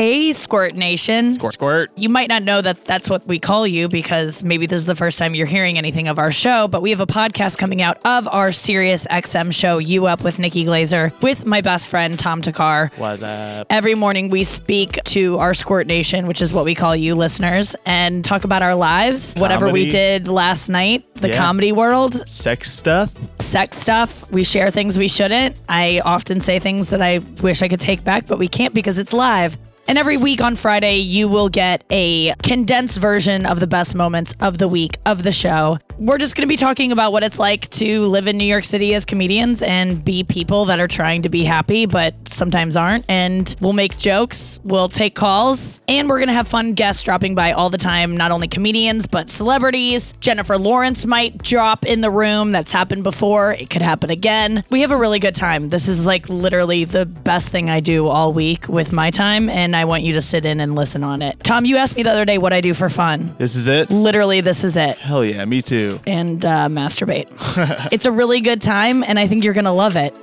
Hey, Squirt Nation. Squirt, squirt. You might not know that that's what we call you because maybe this is the first time you're hearing anything of our show, but we have a podcast coming out of our Sirius XM show, You Up with Nikki Glazer, with my best friend, Tom Thakkar. What's up? Every morning we speak to our Squirt Nation, which is what we call you listeners, and talk about our lives, whatever we did last night, the Yeah. comedy world, Sex stuff. sex stuff. We share things we shouldn't. I often say things that I wish I could take back, but we can't because it's live. And every week on Friday, you will get a condensed version of the best moments of the week of the show. We're just going to be talking about what it's like to live in New York City as comedians and be people that are trying to be happy, but sometimes aren't. And we'll make jokes, we'll take calls, and we're going to have fun guests dropping by all the time. Not only comedians, but celebrities. Jennifer Lawrence might drop in the room. That's happened before. It could happen again. We have a really good time. This is like literally the best thing I do all week with my time, and I want you to sit in and listen on it. Tom, you asked me the other day what I do for fun. This is it. Literally, this is it. Hell yeah, me too. And uh, masturbate. it's a really good time, and I think you're going to love it.